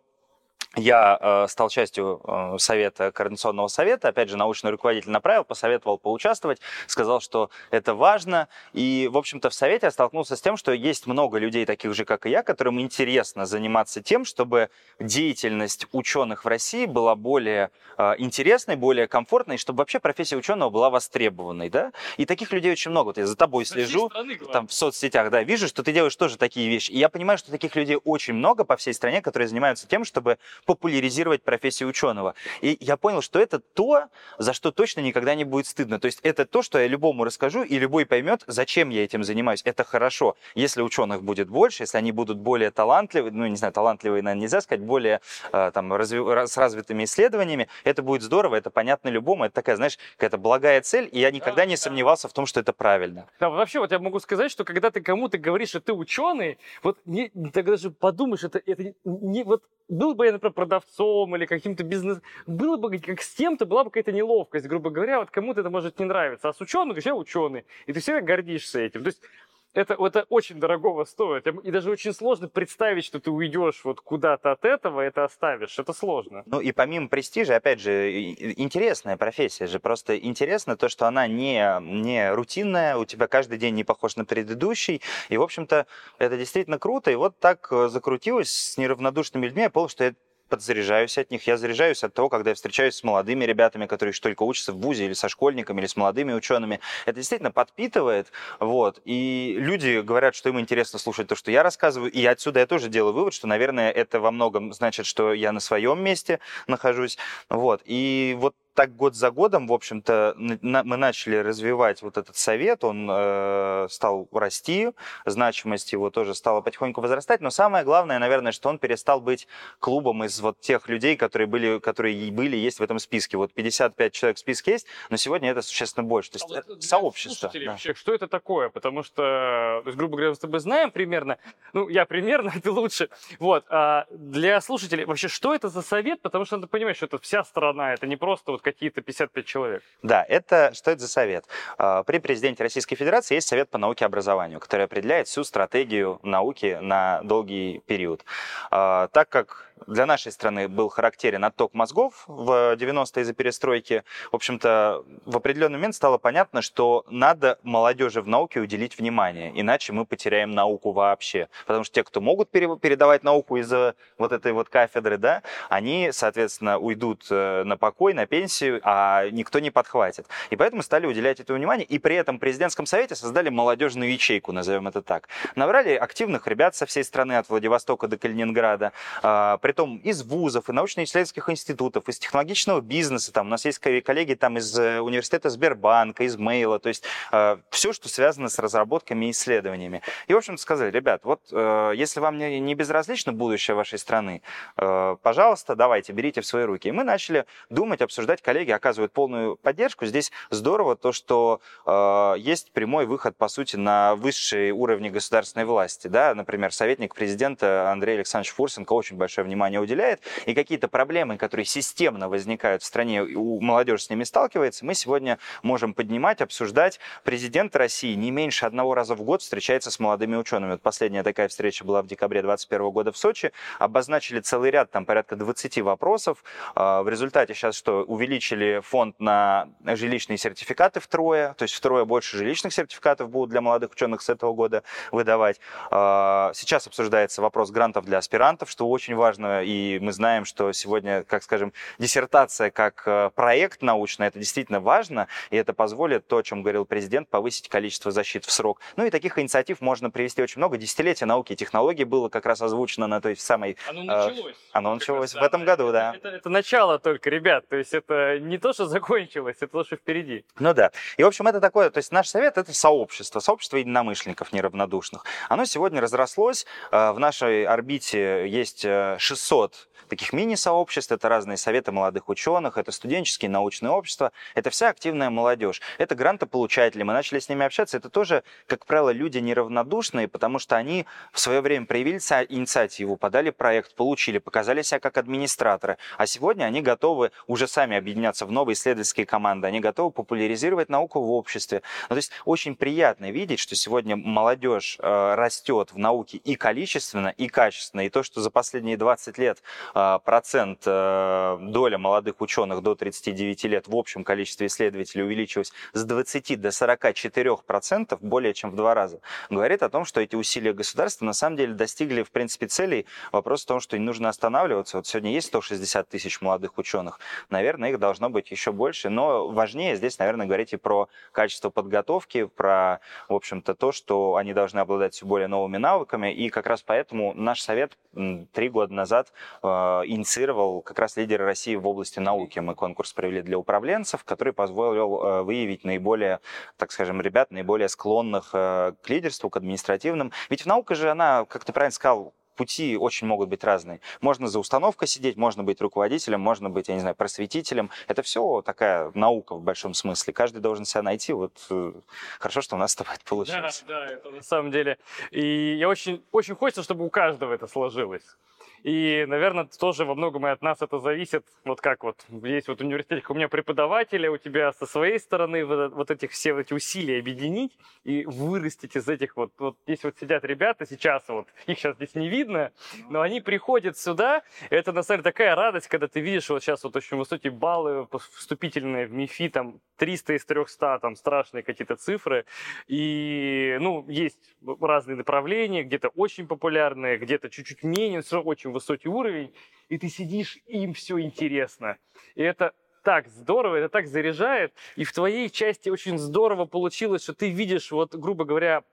я э, стал частью э, совета, координационного совета, опять же, научный руководитель направил, посоветовал поучаствовать, сказал, что это важно. И, в общем-то, в совете я столкнулся с тем, что есть много людей, таких же, как и я, которым интересно заниматься тем, чтобы деятельность ученых в России была более э, интересной, более комфортной, чтобы вообще профессия ученого была востребованной. Да? И таких людей очень много. Вот я за тобой слежу страны, там, в соцсетях, да, вижу, что ты делаешь тоже такие вещи. И я понимаю, что таких людей очень много по всей стране, которые занимаются тем, чтобы популяризировать профессию ученого. И я понял, что это то, за что точно никогда не будет стыдно. То есть это то, что я любому расскажу, и любой поймет, зачем я этим занимаюсь. Это хорошо. Если ученых будет больше, если они будут более талантливы, ну, не знаю, талантливые, наверное, нельзя сказать, более э, там, разви... с развитыми исследованиями, это будет здорово, это понятно любому. Это такая, знаешь, какая-то благая цель, и я никогда не сомневался в том, что это правильно. Да, вообще, вот я могу сказать, что когда ты кому-то говоришь, что ты ученый, вот не, тогда же подумаешь, это, это не, вот был бы я, например, продавцом или каким-то бизнес... Было бы как с кем-то, была бы какая-то неловкость, грубо говоря, вот кому-то это может не нравиться. А с ученым, я ученый, и ты всегда гордишься этим. То есть это, это очень дорогого стоит. И даже очень сложно представить, что ты уйдешь вот куда-то от этого, это оставишь. Это сложно. Ну и помимо престижа, опять же, интересная профессия же. Просто интересно то, что она не, не рутинная, у тебя каждый день не похож на предыдущий. И, в общем-то, это действительно круто. И вот так э, закрутилось с неравнодушными людьми. Я понял, что я подзаряжаюсь от них. Я заряжаюсь от того, когда я встречаюсь с молодыми ребятами, которые еще только учатся в ВУЗе, или со школьниками, или с молодыми учеными. Это действительно подпитывает. Вот. И люди говорят, что им интересно слушать то, что я рассказываю. И отсюда я тоже делаю вывод, что, наверное, это во многом значит, что я на своем месте нахожусь. Вот. И вот так год за годом, в общем-то, мы начали развивать вот этот совет, он э, стал расти, значимость его тоже стала потихоньку возрастать, но самое главное, наверное, что он перестал быть клубом из вот тех людей, которые были, которые были, есть в этом списке. Вот 55 человек в списке есть, но сегодня это существенно больше. То есть а вот сообщество. Да. Вообще, что это такое? Потому что, то есть, грубо говоря, мы с тобой знаем примерно, ну, я примерно, *laughs* ты лучше. Вот, а для слушателей вообще, что это за совет? Потому что надо понимать, что это вся страна, это не просто вот какие-то 55 человек. Да, это что это за совет? А, при президенте Российской Федерации есть совет по науке и образованию, который определяет всю стратегию науки на долгий период. А, так как для нашей страны был характерен отток мозгов в 90-е из-за перестройки. В общем-то, в определенный момент стало понятно, что надо молодежи в науке уделить внимание, иначе мы потеряем науку вообще. Потому что те, кто могут передавать науку из-за вот этой вот кафедры, да, они, соответственно, уйдут э, на покой, на пенсию, а никто не подхватит. И поэтому стали уделять этому внимание, и при этом в президентском совете создали молодежную ячейку, назовем это так. Набрали активных ребят со всей страны, от Владивостока до Калининграда, а, притом из вузов, и научно-исследовательских институтов, из технологичного бизнеса. Там у нас есть коллеги там из э, университета Сбербанка, из Мейла, то есть э, все, что связано с разработками и исследованиями. И, в общем сказали, ребят, вот э, если вам не, не безразлично будущее вашей страны, э, пожалуйста, давайте, берите в свои руки. И мы начали думать, обсуждать, коллеги оказывают полную поддержку. Здесь здорово то, что э, есть прямой выход, по сути, на высшие уровни государственной власти. Да? Например, советник президента Андрей Александрович Фурсенко очень большое внимание уделяет, и какие-то проблемы, которые системно возникают в стране, у молодежи с ними сталкивается, мы сегодня можем поднимать, обсуждать. Президент России не меньше одного раза в год встречается с молодыми учеными. Вот последняя такая встреча была в декабре 2021 года в Сочи. Обозначили целый ряд, там порядка 20 вопросов. А, в результате сейчас что, увеличили фонд на жилищные сертификаты втрое, то есть втрое больше жилищных сертификатов будут для молодых ученых с этого года выдавать. А, сейчас обсуждается вопрос грантов для аспирантов, что очень важно и мы знаем, что сегодня, как скажем, диссертация как э, проект научный, это действительно важно, и это позволит, то, о чем говорил президент, повысить количество защит в срок. Ну и таких инициатив можно привести очень много. Десятилетие науки и технологий было как раз озвучено на той самой... Оно э, началось. Э, оно началось раз, в этом да, году, это, да. Это, это, это начало только, ребят, то есть это не то, что закончилось, это то, что впереди. Ну да. И, в общем, это такое, то есть наш совет — это сообщество, сообщество единомышленников неравнодушных. Оно сегодня разрослось, э, в нашей орбите есть 600 600 таких мини-сообществ, это разные советы молодых ученых, это студенческие научные общества, это вся активная молодежь, это грантополучатели, мы начали с ними общаться, это тоже, как правило, люди неравнодушные, потому что они в свое время проявили инициативу, подали проект, получили, показали себя как администраторы, а сегодня они готовы уже сами объединяться в новые исследовательские команды, они готовы популяризировать науку в обществе. Ну, то есть очень приятно видеть, что сегодня молодежь э, растет в науке и количественно, и качественно, и то, что за последние 20 лет а, процент, э, доля молодых ученых до 39 лет в общем количестве исследователей увеличилась с 20 до 44 процентов, более чем в два раза, говорит о том, что эти усилия государства на самом деле достигли, в принципе, целей. Вопрос в том, что не нужно останавливаться. Вот сегодня есть 160 тысяч молодых ученых. Наверное, их должно быть еще больше. Но важнее здесь, наверное, говорить и про качество подготовки, про, в общем-то, то, что они должны обладать все более новыми навыками. И как раз поэтому наш совет три года назад э, инициировал как раз лидеры России в области науки. Мы конкурс провели для управленцев, который позволил э, выявить наиболее, так скажем, ребят, наиболее склонных э, к лидерству, к административным. Ведь наука же, она, как ты правильно сказал, пути очень могут быть разные. Можно за установкой сидеть, можно быть руководителем, можно быть, я не знаю, просветителем. Это все такая наука в большом смысле. Каждый должен себя найти. Вот э, хорошо, что у нас с тобой это получилось. Да, да, это на самом деле. И я очень, очень хочется, чтобы у каждого это сложилось. И, наверное, тоже во многом и от нас это зависит. Вот как вот есть вот университет, у меня преподаватели, у тебя со своей стороны вот, вот этих все эти усилия объединить и вырастить из этих вот, вот здесь вот сидят ребята сейчас, вот их сейчас здесь не видно, но они приходят сюда, это на самом деле такая радость, когда ты видишь вот сейчас вот очень высокие баллы вступительные в МИФИ, там 300 из 300, там страшные какие-то цифры, и, ну, есть разные направления, где-то очень популярные, где-то чуть-чуть менее, все очень высокий уровень, и ты сидишь, им все интересно. И это так здорово, это так заряжает. И в твоей части очень здорово получилось, что ты видишь, вот, грубо говоря,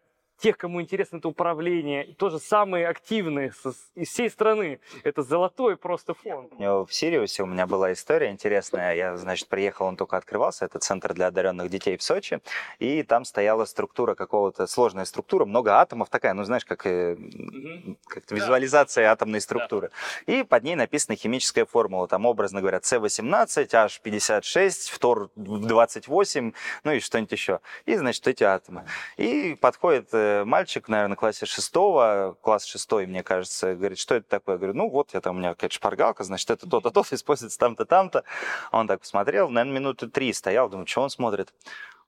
тех, кому интересно это управление, и тоже самые активные со, из всей страны. Это золотой просто фонд. В Сириусе у меня была история интересная. Я, значит, приехал, он только открывался, это центр для одаренных детей в Сочи, и там стояла структура какого-то, сложная структура, много атомов такая, ну, знаешь, как, mm как да. визуализация атомной структуры. Да. И под ней написана химическая формула, там, образно говоря, С18, H56, фтор 28, ну и что-нибудь еще. И, значит, эти атомы. И подходит э, мальчик, наверное, в классе шестого, класс шестой, мне кажется, говорит, что это такое? Я говорю, ну вот, я там, у меня какая-то шпаргалка, значит, это то-то, то-то, используется там-то, там-то. Он так посмотрел, наверное, минуты три стоял, думаю, что он смотрит?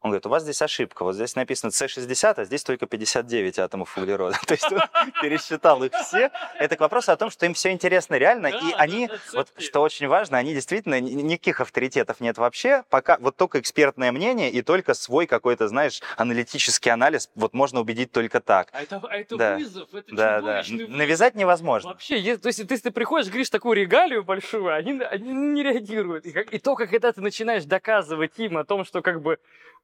Он говорит, у вас здесь ошибка, вот здесь написано С60, а здесь только 59 атомов углерода. *laughs* То есть он пересчитал их все. Это к вопросу о том, что им все интересно реально, и они, вот что очень важно, они действительно, никаких авторитетов нет вообще, пока вот только экспертное мнение и только свой какой-то, знаешь, аналитический анализ, вот можно убедить только так. А это, а это да. вызов, это да, да. Навязать невозможно. Вообще, то есть если ты приходишь, говоришь такую регалию большую, они, они не реагируют. И, как, и только когда ты начинаешь доказывать им о том, что как бы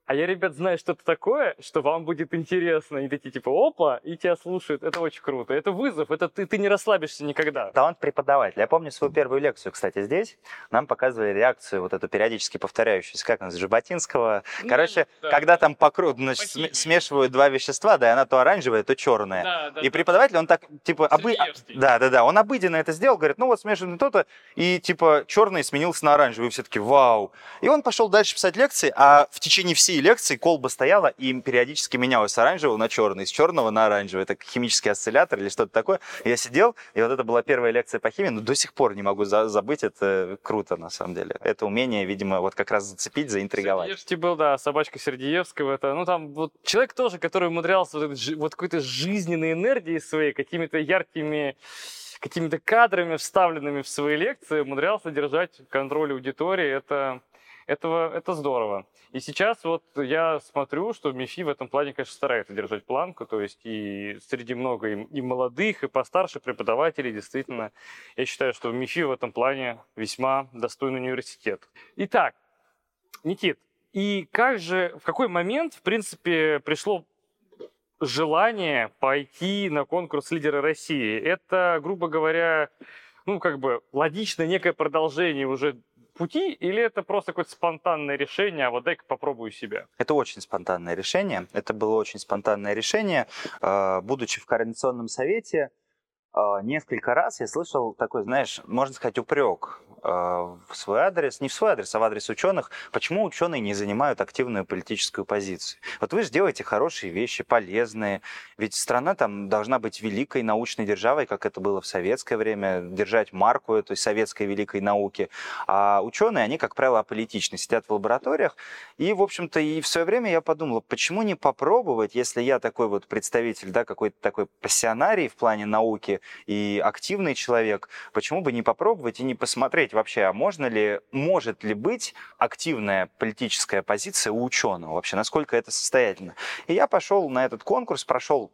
а я, ребят, знаю что-то такое, что вам будет интересно. И такие типа, опа, и тебя слушают. Это очень круто. Это вызов, это ты, ты не расслабишься никогда. Талант преподавателя. Я помню свою первую лекцию, кстати, здесь. Нам показывали реакцию вот эту периодически повторяющуюся, как нас, Жаботинского. Ну, Короче, да. когда там покру... значит, Похимия. смешивают два вещества, да, и она то оранжевая, то черная. Да, да, и преподаватель, он так, типа, обы... да, да, да, он обыденно это сделал, говорит, ну вот смешиваем то-то, и типа черный сменился на оранжевый, и все-таки вау. И он пошел дальше писать лекции, а в течение всей лекции колба стояла и периодически менялась с оранжевого на черный, с черного на оранжевый. Это химический осциллятор или что-то такое. Я сидел, и вот это была первая лекция по химии, но до сих пор не могу за забыть. Это круто, на самом деле. Это умение, видимо, вот как раз зацепить, заинтриговать. Сердеевский был, да, собачка Сердеевского. Это, ну, там вот человек тоже, который умудрялся вот, вот какой-то жизненной энергией своей, какими-то яркими какими-то кадрами, вставленными в свои лекции, умудрялся держать контроль аудитории. Это этого, это здорово. И сейчас вот я смотрю, что МИФИ в этом плане, конечно, старается держать планку, то есть и среди много и, и молодых, и постарше преподавателей, действительно, я считаю, что МИФИ в этом плане весьма достойный университет. Итак, Никит, и как же, в какой момент, в принципе, пришло желание пойти на конкурс лидера России? Это, грубо говоря, ну, как бы логично некое продолжение уже пути, или это просто какое-то спонтанное решение, а вот дай-ка попробую себя? Это очень спонтанное решение. Это было очень спонтанное решение. А, будучи в Координационном совете, несколько раз я слышал такой, знаешь, можно сказать, упрек а, в свой адрес, не в свой адрес, а в адрес ученых, почему ученые не занимают активную политическую позицию. Вот вы же делаете хорошие вещи, полезные, ведь страна там должна быть великой научной державой, как это было в советское время, держать марку этой советской великой науки. А ученые, они, как правило, аполитичны, сидят в лабораториях. И, в общем-то, и в свое время я подумал, почему не попробовать, если я такой вот представитель, да, какой-то такой пассионарий в плане науки и активный человек, почему бы не попробовать и не посмотреть, вообще, а можно ли, может ли быть активная политическая позиция у ученого вообще, насколько это состоятельно. И я пошел на этот конкурс, прошел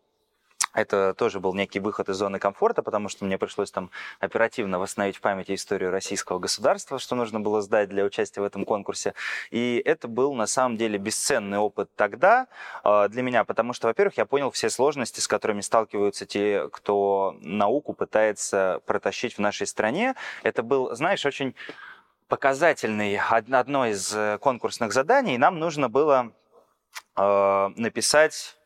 это тоже был некий выход из зоны комфорта, потому что мне пришлось там оперативно восстановить в памяти историю российского государства, что нужно было сдать для участия в этом конкурсе. И это был на самом деле бесценный опыт тогда э, для меня, потому что, во-первых, я понял все сложности, с которыми сталкиваются те, кто науку пытается протащить в нашей стране. Это был, знаешь, очень показательный, одно из э, конкурсных заданий. Нам нужно было э, написать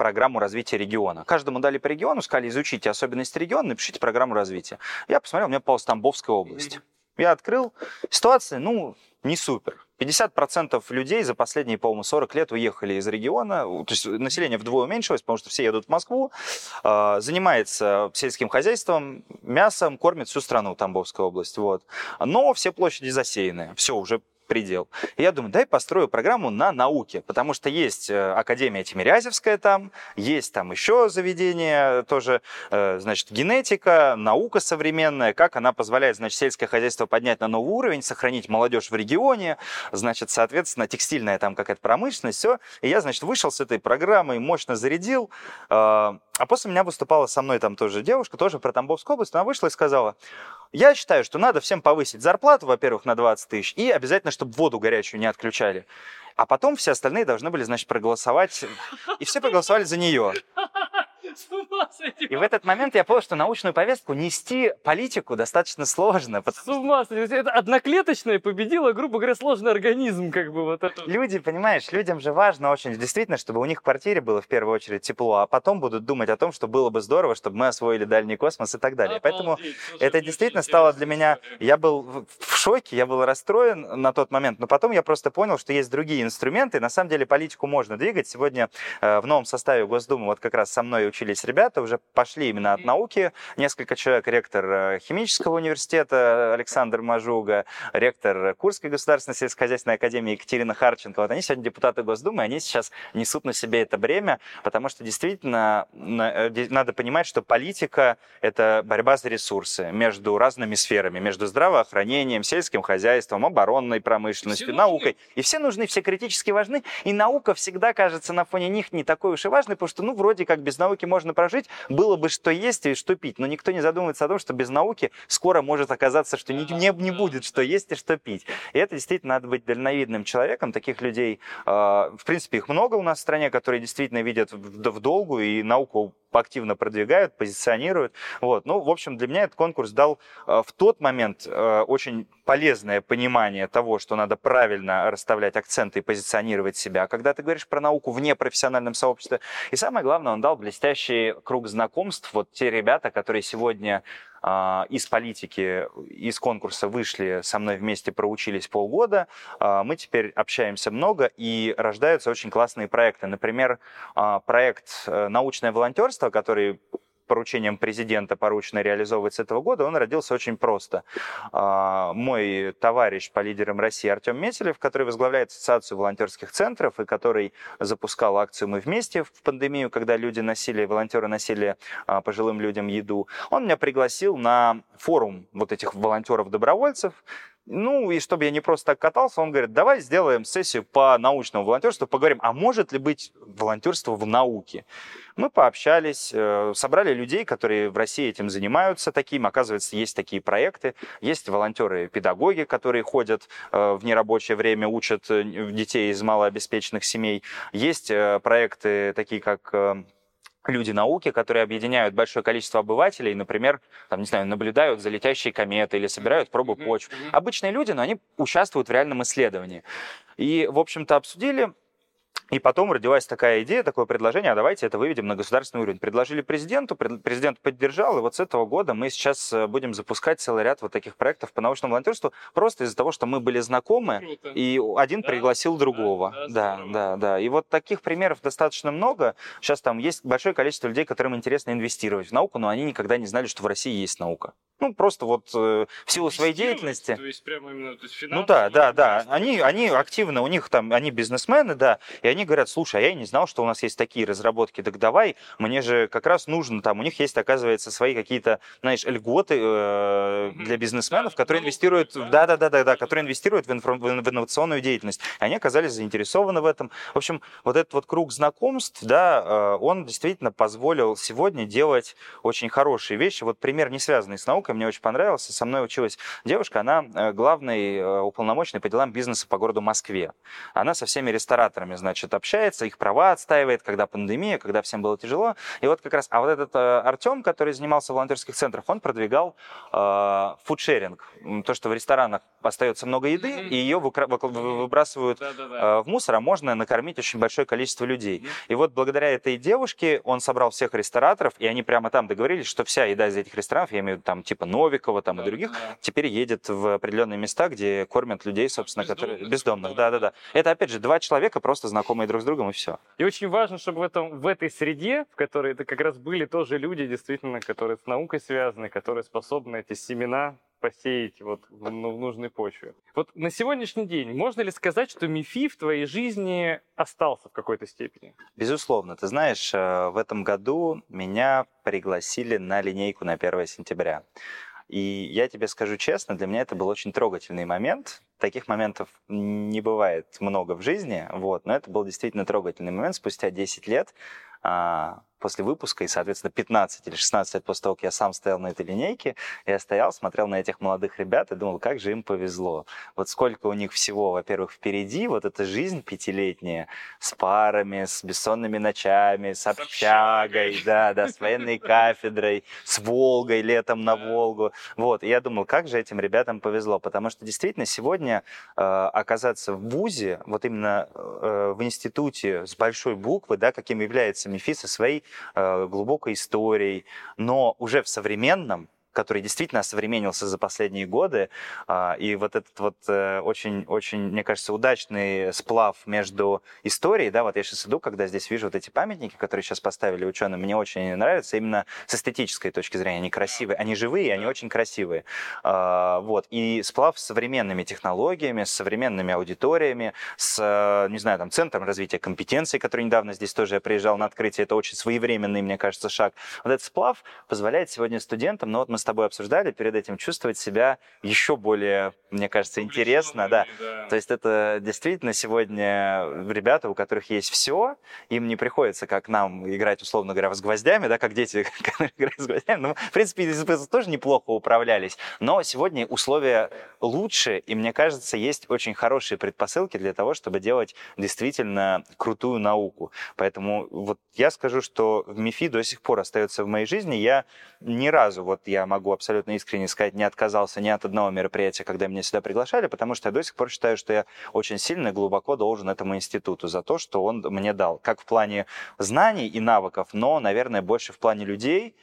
программу развития региона. Каждому дали по региону, сказали, изучите особенности региона, напишите программу развития. Я посмотрел, у меня попалась Тамбовская область. Я открыл. Ситуация, ну, не супер. 50% людей за последние, по-моему, 40 лет уехали из региона, то есть население вдвое уменьшилось, потому что все едут в Москву, а, занимается сельским хозяйством, мясом, кормит всю страну Тамбовская область. Вот. Но все площади засеяны, все, уже предел. И я думаю, дай построю программу на науке, потому что есть э, Академия Тимирязевская там, есть там еще заведение тоже, э, значит, генетика, наука современная, как она позволяет, значит, сельское хозяйство поднять на новый уровень, сохранить молодежь в регионе, значит, соответственно, текстильная там какая-то промышленность, все. И я, значит, вышел с этой программой, мощно зарядил, а после меня выступала со мной там тоже девушка, тоже про Тамбовскую область, она вышла и сказала, я считаю, что надо всем повысить зарплату, во-первых, на 20 тысяч, и обязательно, чтобы воду горячую не отключали. А потом все остальные должны были, значит, проголосовать, и все проголосовали за нее. *laughs* И в этот момент я понял, что научную повестку нести политику достаточно сложно. С ума сойти. Это одноклеточная победила, грубо говоря, сложный организм. Как бы вот это. Люди, понимаешь, людям же важно очень, действительно, чтобы у них в квартире было в первую очередь тепло, а потом будут думать о том, что было бы здорово, чтобы мы освоили дальний космос и так далее. Обалдеть. Поэтому Слушай, это действительно стало для меня... Я был в шоке, я был расстроен на тот момент, но потом я просто понял, что есть другие инструменты. На самом деле политику можно двигать. Сегодня э, в новом составе Госдумы вот как раз со мной учились ребята, уже пошли именно от науки. Несколько человек, ректор э, химического университета Александр Мажуга, ректор Курской государственной сельскохозяйственной академии Екатерина Харченко. Вот они сегодня депутаты Госдумы, они сейчас несут на себе это бремя, потому что действительно э, надо понимать, что политика — это борьба за ресурсы между разными сферами, между здравоохранением, сельским хозяйством, оборонной промышленностью, все наукой. Нужны. И все нужны, все критически важны. И наука всегда кажется на фоне них не такой уж и важной, потому что, ну, вроде как без науки можно прожить, было бы что есть и что пить. Но никто не задумывается о том, что без науки скоро может оказаться, что не, не, не будет что есть и что пить. И это действительно надо быть дальновидным человеком. Таких людей, а, в принципе, их много у нас в стране, которые действительно видят в долгу и науку активно продвигают, позиционируют. Вот. Ну, в общем, для меня этот конкурс дал а, в тот момент а, очень полезное понимание того, что надо правильно расставлять акценты и позиционировать себя, когда ты говоришь про науку вне профессиональном сообществе. И самое главное, он дал блестящий круг знакомств. Вот те ребята, которые сегодня а, из политики, из конкурса вышли, со мной вместе проучились полгода. А, мы теперь общаемся много, и рождаются очень классные проекты. Например, а, проект э, «Научное волонтерство», который поручением президента поручено реализовывать с этого года, он родился очень просто. А, мой товарищ по лидерам России Артем Метелев, который возглавляет Ассоциацию волонтерских центров и который запускал акцию «Мы вместе» в пандемию, когда люди носили, волонтеры носили а, пожилым людям еду, он меня пригласил на форум вот этих волонтеров-добровольцев, ну, и чтобы я не просто так катался, он говорит, давай сделаем сессию по научному волонтерству, поговорим, а может ли быть волонтерство в науке? Мы пообщались, э, собрали людей, которые в России этим занимаются таким. Оказывается, есть такие проекты. Есть волонтеры-педагоги, которые ходят э, в нерабочее время, учат э, детей из малообеспеченных семей. Есть проекты такие, как люди науки, которые объединяют большое количество обывателей, например, там, не знаю, наблюдают за летящей кометой или собирают пробы почв. Обычные люди, но они участвуют в реальном исследовании. И, в общем-то, обсудили и потом родилась такая идея, такое предложение, а давайте это выведем на государственный уровень. Предложили президенту, президент поддержал, и вот с этого года мы сейчас э, будем запускать целый ряд вот таких проектов по научному волонтерству, просто из-за того, что мы были знакомы, Круто. и один да? пригласил другого. Да, да, да, да. И вот таких примеров достаточно много. Сейчас там есть большое количество людей, которым интересно инвестировать в науку, но они никогда не знали, что в России есть наука. Ну, просто вот э, в силу своей деятельности. То есть прямо именно то есть финансы, Ну да, да, да. Они, они активно, у них там, они бизнесмены, да, и они говорят, слушай, а я не знал, что у нас есть такие разработки, так давай, мне же как раз нужно, там, у них есть, оказывается, свои какие-то, знаешь, льготы э, для бизнесменов, которые инвестируют, да, да, да, да, да, которые инвестируют в, инфор- в инновационную деятельность. Они оказались заинтересованы в этом. В общем, вот этот вот круг знакомств, да, э, он действительно позволил сегодня делать очень хорошие вещи. Вот пример, не связанный с наукой, мне очень понравился. Со мной училась девушка, она э, главный э, уполномоченный по делам бизнеса по городу Москве. Она со всеми рестораторами, значит, общается, их права отстаивает, когда пандемия, когда всем было тяжело. И вот как раз, а вот этот э, Артем, который занимался в волонтерских центрах, он продвигал э, фудшеринг. То, что в ресторанах остается много еды, mm-hmm. и ее выбрасывают э, в мусор, а можно накормить очень большое количество людей. Mm-hmm. И вот благодаря этой девушке он собрал всех рестораторов, и они прямо там договорились, что вся еда из этих ресторанов, я имею в виду там типа Новикова там, да, и других, да. теперь едет в определенные места, где кормят людей, собственно, бездомных, которые бездомных. Да, да, да. Это, опять же, два человека, просто знакомые друг с другом, и все. И очень важно, чтобы в, этом, в этой среде, в которой это как раз были тоже люди, действительно, которые с наукой связаны, которые способны эти семена посеять вот в, ну, в нужной почве. Вот на сегодняшний день можно ли сказать, что МИФИ в твоей жизни остался в какой-то степени? Безусловно. Ты знаешь, э, в этом году меня пригласили на линейку на 1 сентября. И я тебе скажу честно, для меня это был очень трогательный момент. Таких моментов не бывает много в жизни, вот, но это был действительно трогательный момент. Спустя 10 лет а, после выпуска, и, соответственно, 15 или 16 лет после того, как я сам стоял на этой линейке, я стоял, смотрел на этих молодых ребят и думал, как же им повезло. Вот сколько у них всего, во-первых, впереди, вот эта жизнь пятилетняя, с парами, с бессонными ночами, с общагой, да, да, с военной кафедрой, с Волгой летом на Волгу. Вот, и я думал, как же этим ребятам повезло, потому что действительно сегодня э, оказаться в ВУЗе, вот именно э, в институте с большой буквы, да, каким является МИФИ со своей э, глубокой историей, но уже в современном, который действительно осовременился за последние годы. А, и вот этот вот очень-очень, э, мне кажется, удачный сплав между историей, да, вот я сейчас иду, когда здесь вижу вот эти памятники, которые сейчас поставили ученые, мне очень нравятся именно с эстетической точки зрения. Они красивые, они живые, они очень красивые. А, вот. И сплав с современными технологиями, с современными аудиториями, с, не знаю, там, центром развития компетенций, который недавно здесь тоже я приезжал на открытие, это очень своевременный, мне кажется, шаг. Вот этот сплав позволяет сегодня студентам, ну вот мы с тобой обсуждали перед этим, чувствовать себя еще более, мне кажется, интересно. Да. да. То есть это действительно сегодня ребята, у которых есть все, им не приходится, как нам, играть, условно говоря, с гвоздями, да, как дети *laughs* играют с гвоздями. Ну, в принципе, тоже неплохо управлялись. Но сегодня условия лучше, и мне кажется, есть очень хорошие предпосылки для того, чтобы делать действительно крутую науку. Поэтому вот я скажу, что в МИФИ до сих пор остается в моей жизни. Я ни разу, вот я могу абсолютно искренне сказать, не отказался ни от одного мероприятия, когда меня сюда приглашали, потому что я до сих пор считаю, что я очень сильно и глубоко должен этому институту за то, что он мне дал. Как в плане знаний и навыков, но, наверное, больше в плане людей,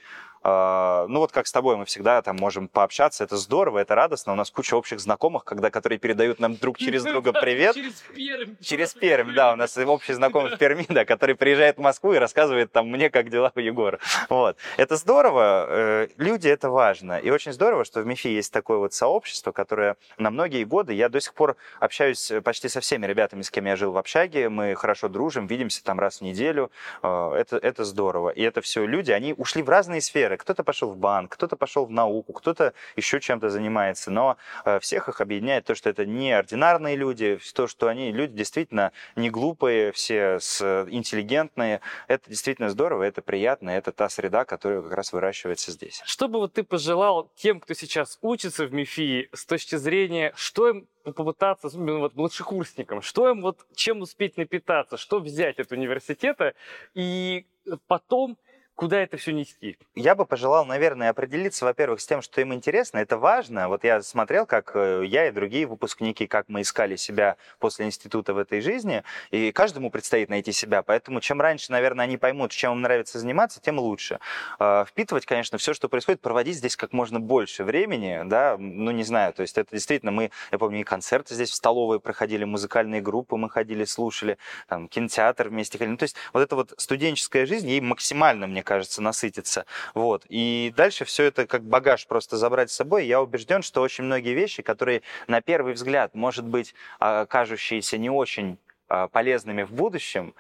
ну вот как с тобой мы всегда там можем пообщаться, это здорово, это радостно, у нас куча общих знакомых, когда, которые передают нам друг через *laughs* друга привет. Через Пермь. Через Пермь, да, у нас общий знакомый в Перми, да, который приезжает в Москву и рассказывает там мне, как дела у Егора. Вот. Это здорово, э, люди, это важно. И очень здорово, что в МИФИ есть такое вот сообщество, которое на многие годы, я до сих пор общаюсь почти со всеми ребятами, с кем я жил в общаге, мы хорошо дружим, видимся там раз в неделю, э, это, это здорово. И это все люди, они ушли в разные сферы, сферы. Кто-то пошел в банк, кто-то пошел в науку, кто-то еще чем-то занимается. Но э, всех их объединяет то, что это не ординарные люди, то, что они люди действительно не глупые, все с, интеллигентные. Это действительно здорово, это приятно, это та среда, которая как раз выращивается здесь. Что бы вот ты пожелал тем, кто сейчас учится в МИФИ, с точки зрения, что им попытаться, особенно вот младшекурсникам, что им вот чем успеть напитаться, что взять от университета и потом куда это все нести? Я бы пожелал, наверное, определиться, во-первых, с тем, что им интересно. Это важно. Вот я смотрел, как э, я и другие выпускники, как мы искали себя после института в этой жизни, и каждому предстоит найти себя. Поэтому чем раньше, наверное, они поймут, чем им нравится заниматься, тем лучше. А, впитывать, конечно, все, что происходит, проводить здесь как можно больше времени, да, ну, не знаю, то есть это действительно мы, я помню, и концерты здесь в столовой проходили, музыкальные группы мы ходили, слушали, там, кинотеатр вместе ходили. Ну, то есть вот эта вот студенческая жизнь, ей максимально, мне кажется, насытиться. Вот. И дальше все это как багаж просто забрать с собой. Я убежден, что очень многие вещи, которые на первый взгляд, может быть, а, кажущиеся не очень а, полезными в будущем,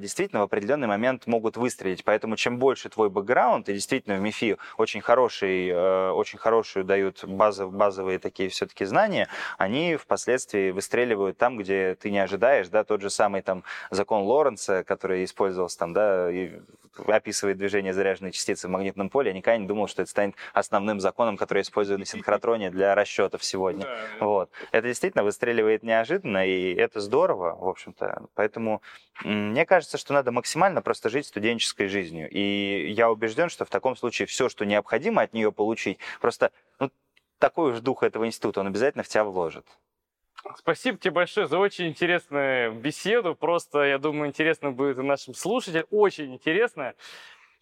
действительно в определенный момент могут выстрелить. Поэтому чем больше твой бэкграунд, и действительно в МИФИ очень хороший, э, очень хорошие дают базов, базовые такие все-таки знания, они впоследствии выстреливают там, где ты не ожидаешь, да, тот же самый там закон Лоренца, который использовался там, да, и описывает движение заряженной частицы в магнитном поле, я никогда не думал, что это станет основным законом, который используют на синхротроне для расчетов сегодня. Вот. Это действительно выстреливает неожиданно, и это здорово, в общем-то. Поэтому мне мне кажется, что надо максимально просто жить студенческой жизнью. И я убежден, что в таком случае все, что необходимо от нее получить, просто ну, такой уж дух этого института, он обязательно в тебя вложит. Спасибо тебе большое за очень интересную беседу. Просто, я думаю, интересно будет и нашим слушателям. Очень интересно.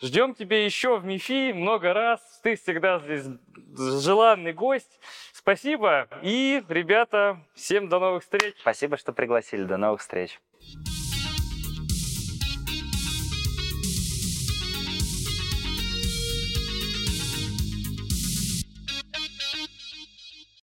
Ждем тебя еще в МИФИ много раз. Ты всегда здесь желанный гость. Спасибо. И, ребята, всем до новых встреч. Спасибо, что пригласили. До новых встреч.